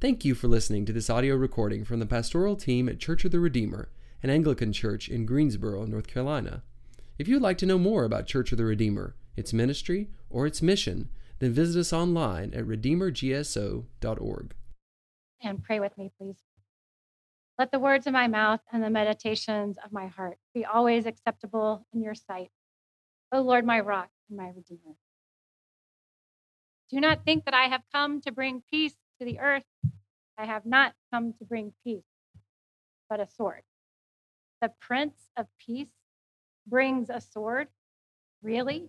Thank you for listening to this audio recording from the pastoral team at Church of the Redeemer, an Anglican church in Greensboro, North Carolina. If you'd like to know more about Church of the Redeemer, its ministry, or its mission, then visit us online at redeemergso.org. And pray with me, please. Let the words of my mouth and the meditations of my heart be always acceptable in your sight, O Lord, my rock and my redeemer. Do not think that I have come to bring peace to the earth. I have not come to bring peace, but a sword. The Prince of Peace brings a sword? Really?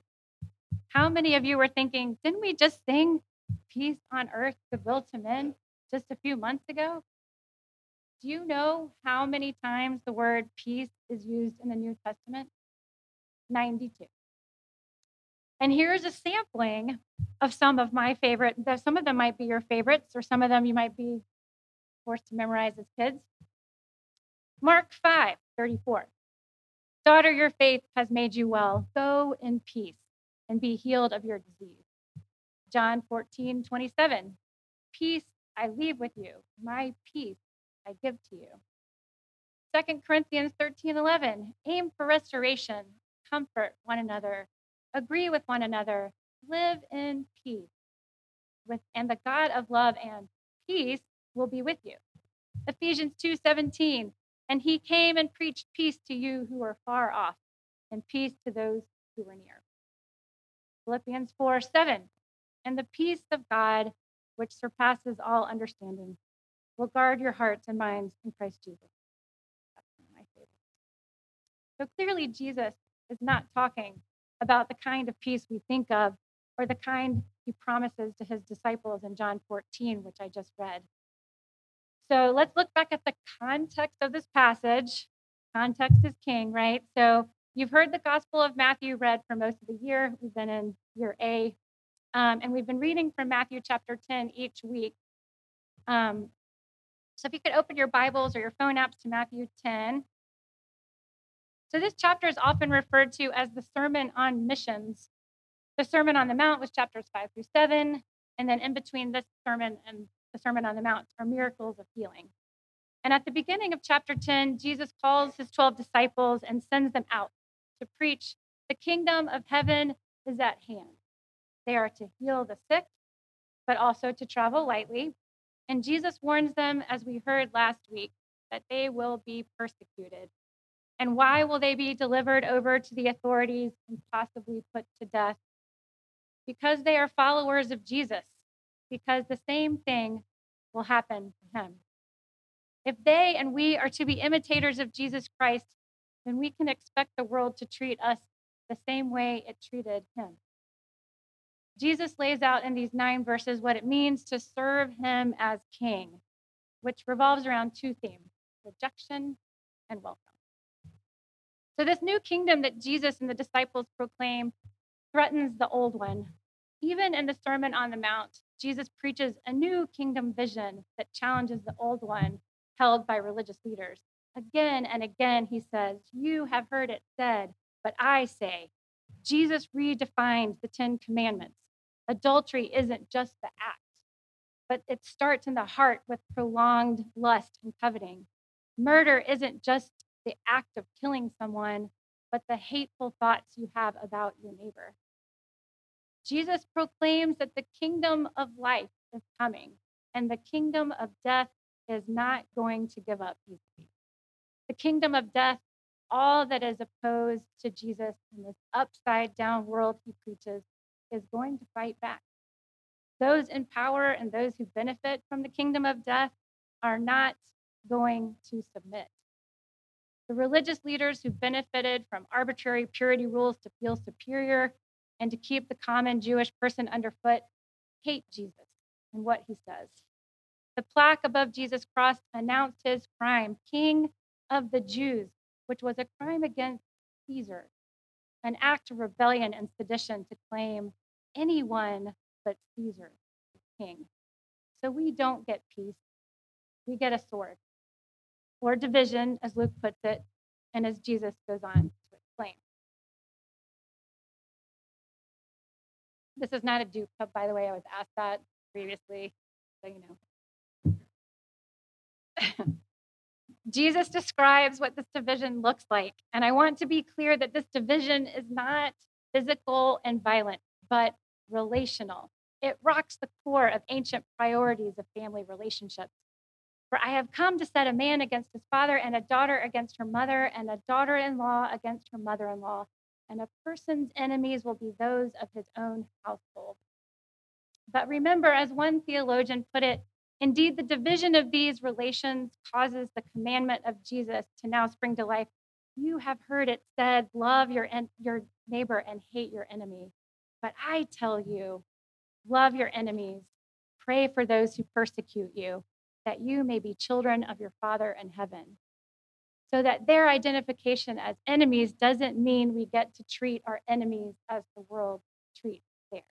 How many of you were thinking, didn't we just sing peace on earth, goodwill to men just a few months ago? Do you know how many times the word peace is used in the New Testament? 92. And here's a sampling of some of my favorite, some of them might be your favorites, or some of them you might be forced to memorize as kids. Mark 5, 34. Daughter, your faith has made you well. Go in peace and be healed of your disease. John 14, 27. Peace I leave with you, my peace I give to you. 2 Corinthians 13, 11. Aim for restoration, comfort one another, agree with one another, live in peace. With, and the God of love and peace will be with you. Ephesians 2:17 and he came and preached peace to you who are far off and peace to those who were near. Philippians 4:7 and the peace of God which surpasses all understanding will guard your hearts and minds in Christ Jesus. That's one of my favorites. So clearly Jesus is not talking about the kind of peace we think of or the kind he promises to his disciples in John 14, which I just read. So let's look back at the context of this passage. Context is king, right? So you've heard the Gospel of Matthew read for most of the year. We've been in year A, um, and we've been reading from Matthew chapter 10 each week. Um, so if you could open your Bibles or your phone apps to Matthew 10. So this chapter is often referred to as the Sermon on Missions. The Sermon on the Mount was chapters 5 through 7, and then in between this sermon and the Sermon on the Mount are miracles of healing. And at the beginning of chapter 10, Jesus calls his 12 disciples and sends them out to preach the kingdom of heaven is at hand. They are to heal the sick, but also to travel lightly. And Jesus warns them, as we heard last week, that they will be persecuted. And why will they be delivered over to the authorities and possibly put to death? Because they are followers of Jesus, because the same thing will happen to him. If they and we are to be imitators of Jesus Christ, then we can expect the world to treat us the same way it treated him. Jesus lays out in these nine verses what it means to serve him as king, which revolves around two themes rejection and welcome. So, this new kingdom that Jesus and the disciples proclaim threatens the old one. Even in the Sermon on the Mount, Jesus preaches a new kingdom vision that challenges the old one held by religious leaders. Again and again, he says, You have heard it said, but I say, Jesus redefined the Ten Commandments. Adultery isn't just the act, but it starts in the heart with prolonged lust and coveting. Murder isn't just the act of killing someone, but the hateful thoughts you have about your neighbor. Jesus proclaims that the kingdom of life is coming, and the kingdom of death is not going to give up easily. The kingdom of death, all that is opposed to Jesus in this upside down world he preaches, is going to fight back. Those in power and those who benefit from the kingdom of death are not going to submit. The religious leaders who benefited from arbitrary purity rules to feel superior and to keep the common Jewish person underfoot hate Jesus and what he says. The plaque above Jesus' cross announced his crime, King of the Jews, which was a crime against Caesar, an act of rebellion and sedition to claim anyone but Caesar king. So we don't get peace, we get a sword, or division, as Luke puts it, and as Jesus goes on to explain. This is not a cup, by the way. I was asked that previously, so you know. Jesus describes what this division looks like. And I want to be clear that this division is not physical and violent, but relational. It rocks the core of ancient priorities of family relationships. For I have come to set a man against his father, and a daughter against her mother, and a daughter in law against her mother in law. And a person's enemies will be those of his own household. But remember, as one theologian put it, indeed, the division of these relations causes the commandment of Jesus to now spring to life. You have heard it said, love your, en- your neighbor and hate your enemy. But I tell you, love your enemies, pray for those who persecute you, that you may be children of your Father in heaven. So that their identification as enemies doesn't mean we get to treat our enemies as the world treats theirs.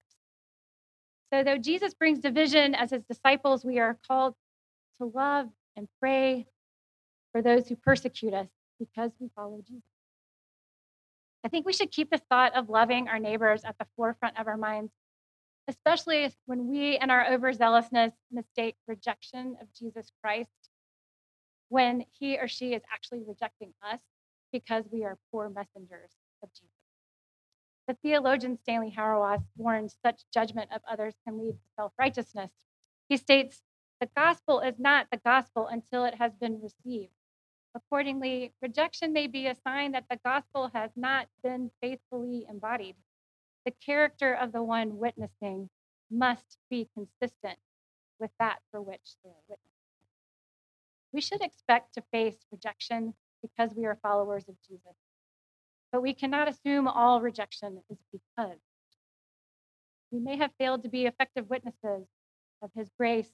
So, though Jesus brings division as his disciples, we are called to love and pray for those who persecute us because we follow Jesus. I think we should keep the thought of loving our neighbors at the forefront of our minds, especially when we, in our overzealousness, mistake rejection of Jesus Christ when he or she is actually rejecting us because we are poor messengers of Jesus. The theologian Stanley Hauerwas warns such judgment of others can lead to self righteousness. He states, The gospel is not the gospel until it has been received. Accordingly, rejection may be a sign that the gospel has not been faithfully embodied. The character of the one witnessing must be consistent with that for which they are witnessing. We should expect to face rejection because we are followers of Jesus. But we cannot assume all rejection is because we may have failed to be effective witnesses of his grace,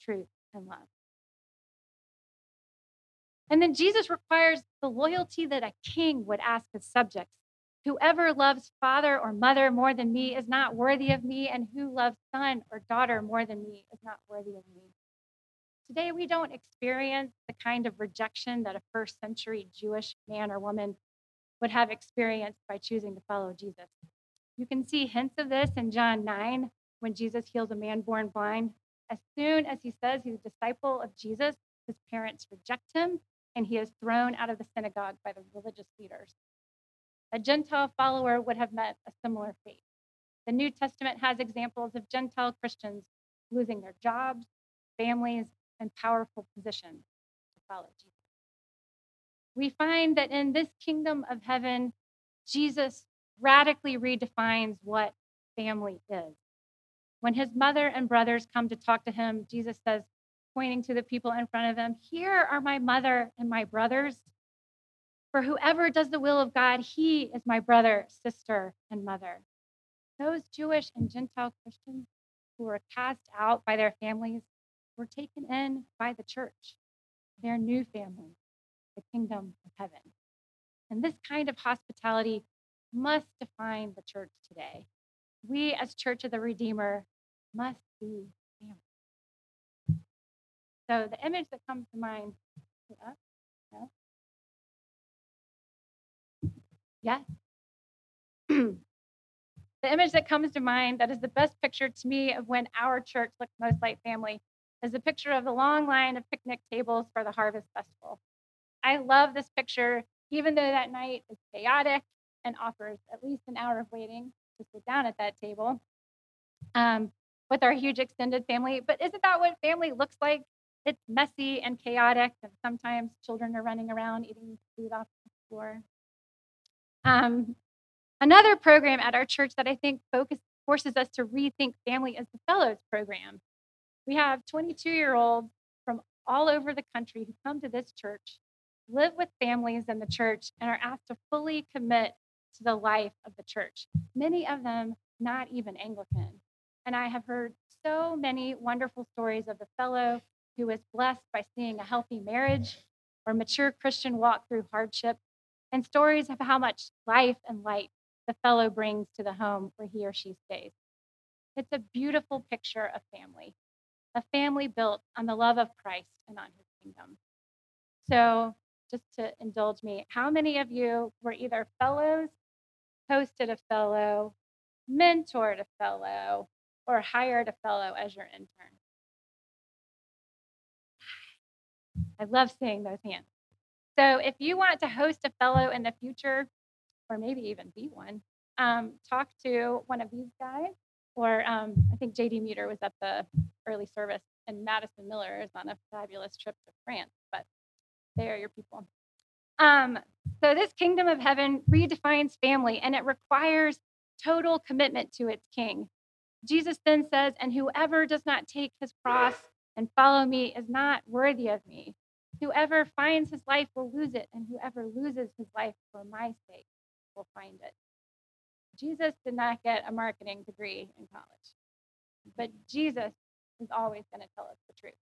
truth, and love. And then Jesus requires the loyalty that a king would ask his subjects. Whoever loves father or mother more than me is not worthy of me, and who loves son or daughter more than me is not worthy of me. Today, we don't experience the kind of rejection that a first century Jewish man or woman would have experienced by choosing to follow Jesus. You can see hints of this in John 9 when Jesus heals a man born blind. As soon as he says he's a disciple of Jesus, his parents reject him and he is thrown out of the synagogue by the religious leaders. A Gentile follower would have met a similar fate. The New Testament has examples of Gentile Christians losing their jobs, families, and powerful positions to follow Jesus. We find that in this kingdom of heaven, Jesus radically redefines what family is. When his mother and brothers come to talk to him, Jesus says, pointing to the people in front of them, Here are my mother and my brothers. For whoever does the will of God, he is my brother, sister, and mother. Those Jewish and Gentile Christians who were cast out by their families were taken in by the church, their new family, the kingdom of heaven. And this kind of hospitality must define the church today. We, as Church of the Redeemer, must be family. So the image that comes to mind? Yes. the image that comes to mind that is the best picture to me of when our church looks most like family is a picture of the long line of picnic tables for the Harvest Festival. I love this picture, even though that night is chaotic and offers at least an hour of waiting to sit down at that table um, with our huge extended family. But isn't that what family looks like? It's messy and chaotic, and sometimes children are running around eating food off the floor. Um, another program at our church that I think focus, forces us to rethink family is the Fellows program. We have 22 year olds from all over the country who come to this church, live with families in the church, and are asked to fully commit to the life of the church. Many of them not even Anglican. And I have heard so many wonderful stories of the fellow who is blessed by seeing a healthy marriage or mature Christian walk through hardship, and stories of how much life and light the fellow brings to the home where he or she stays. It's a beautiful picture of family a family built on the love of Christ and on his kingdom. So, just to indulge me, how many of you were either fellows, hosted a fellow, mentored a fellow, or hired a fellow as your intern? I love seeing those hands. So if you want to host a fellow in the future, or maybe even be one, um, talk to one of these guys. Or um, I think JD Muter was at the early service, and Madison Miller is on a fabulous trip to France. But they are your people. Um, so this kingdom of heaven redefines family, and it requires total commitment to its king. Jesus then says, And whoever does not take his cross and follow me is not worthy of me. Whoever finds his life will lose it, and whoever loses his life for my sake will find it. Jesus did not get a marketing degree in college, but Jesus is always going to tell us the truth.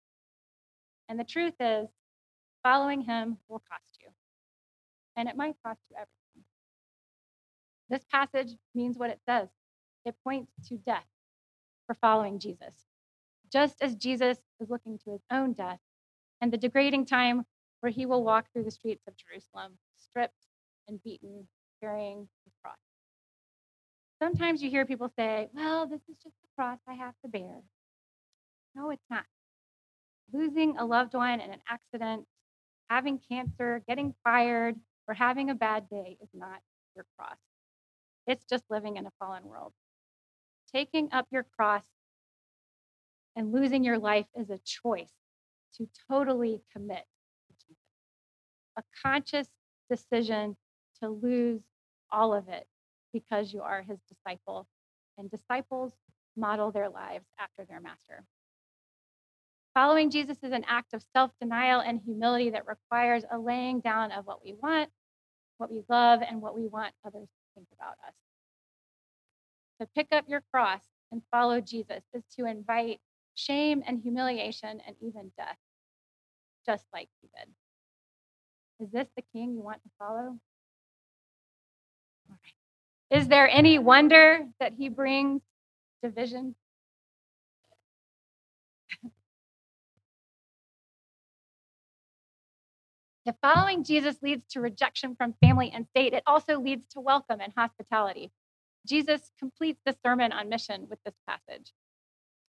And the truth is, following him will cost you, and it might cost you everything. This passage means what it says it points to death for following Jesus. Just as Jesus is looking to his own death and the degrading time where he will walk through the streets of Jerusalem, stripped and beaten, carrying his cross. Sometimes you hear people say, Well, this is just the cross I have to bear. No, it's not. Losing a loved one in an accident, having cancer, getting fired, or having a bad day is not your cross. It's just living in a fallen world. Taking up your cross and losing your life is a choice to totally commit to Jesus, a conscious decision to lose all of it because you are his disciple. And disciples model their lives after their master. Following Jesus is an act of self denial and humility that requires a laying down of what we want, what we love, and what we want others to think about us. To pick up your cross and follow Jesus is to invite shame and humiliation and even death, just like he did. Is this the king you want to follow? Is there any wonder that he brings division? If following Jesus leads to rejection from family and state, it also leads to welcome and hospitality. Jesus completes the sermon on mission with this passage.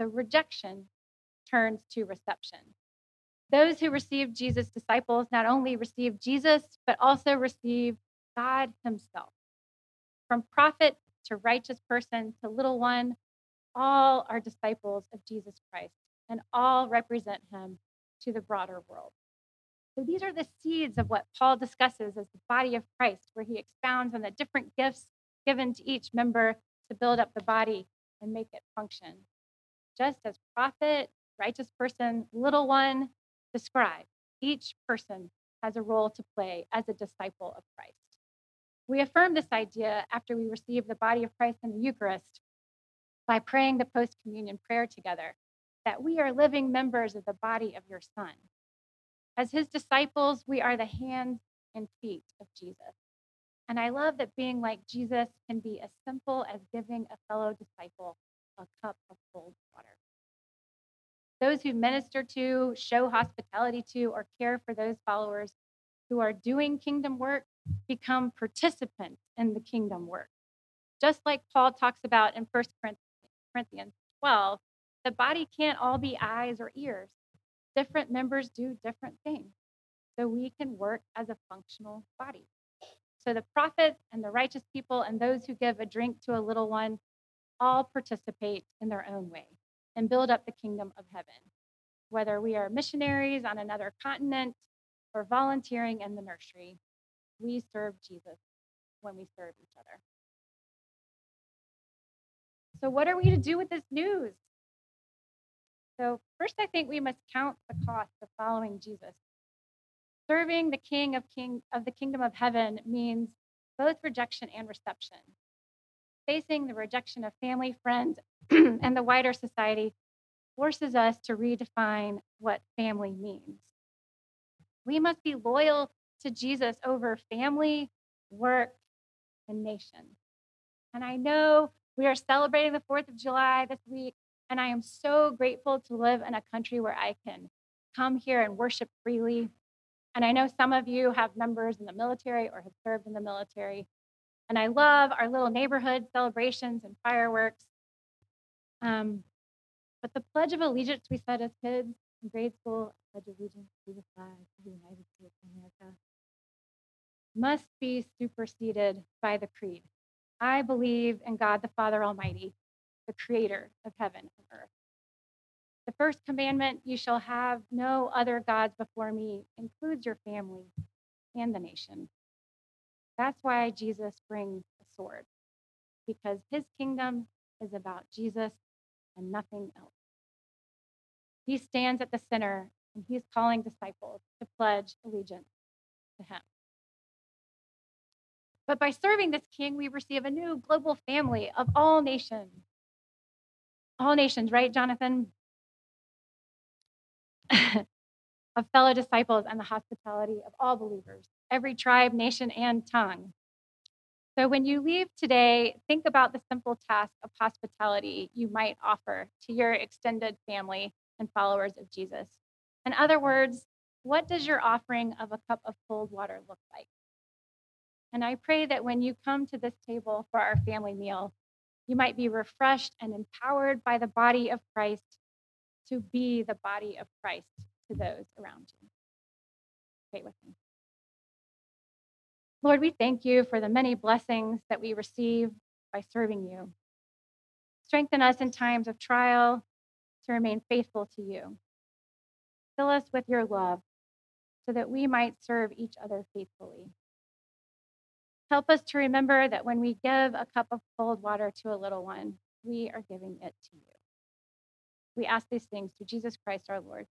So rejection turns to reception. Those who receive Jesus' disciples not only receive Jesus, but also receive God Himself. From prophet to righteous person to little one, all are disciples of Jesus Christ and all represent Him to the broader world. So these are the seeds of what Paul discusses as the body of Christ, where he expounds on the different gifts given to each member to build up the body and make it function just as prophet, righteous person, little one, the scribe. Each person has a role to play as a disciple of Christ. We affirm this idea after we receive the body of Christ in the Eucharist by praying the post communion prayer together that we are living members of the body of your Son. As his disciples, we are the hands and feet of Jesus. And I love that being like Jesus can be as simple as giving a fellow disciple a cup of cold water. Those who minister to, show hospitality to, or care for those followers who are doing kingdom work become participants in the kingdom work. Just like Paul talks about in 1 Corinthians 12, the body can't all be eyes or ears. Different members do different things. So we can work as a functional body. So the prophets and the righteous people and those who give a drink to a little one all participate in their own way and build up the kingdom of heaven. Whether we are missionaries on another continent or volunteering in the nursery, we serve Jesus when we serve each other. So, what are we to do with this news? So, first, I think we must count the cost of following Jesus. Serving the King of King of the kingdom of heaven means both rejection and reception facing the rejection of family, friends, and the wider society forces us to redefine what family means. We must be loyal to Jesus over family, work, and nation. And I know we are celebrating the 4th of July this week, and I am so grateful to live in a country where I can come here and worship freely. And I know some of you have members in the military or have served in the military. And I love our little neighborhood celebrations and fireworks. Um, but the Pledge of Allegiance we said as kids in grade school, Pledge of Allegiance to the flag of the United States of America, must be superseded by the creed. I believe in God the Father Almighty, the creator of heaven and earth. The first commandment, you shall have no other gods before me, includes your family and the nation. That's why Jesus brings a sword, because his kingdom is about Jesus and nothing else. He stands at the center and he's calling disciples to pledge allegiance to him. But by serving this king, we receive a new global family of all nations. All nations, right, Jonathan? of fellow disciples and the hospitality of all believers, every tribe, nation, and tongue. So when you leave today, think about the simple task of hospitality you might offer to your extended family and followers of Jesus. In other words, what does your offering of a cup of cold water look like? And I pray that when you come to this table for our family meal, you might be refreshed and empowered by the body of Christ to be the body of Christ to those around you. Pray with me. Lord, we thank you for the many blessings that we receive by serving you. Strengthen us in times of trial to remain faithful to you. Fill us with your love so that we might serve each other faithfully. Help us to remember that when we give a cup of cold water to a little one, we are giving it to you. We ask these things through Jesus Christ our Lord,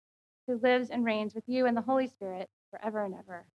who lives and reigns with you in the Holy Spirit forever and ever.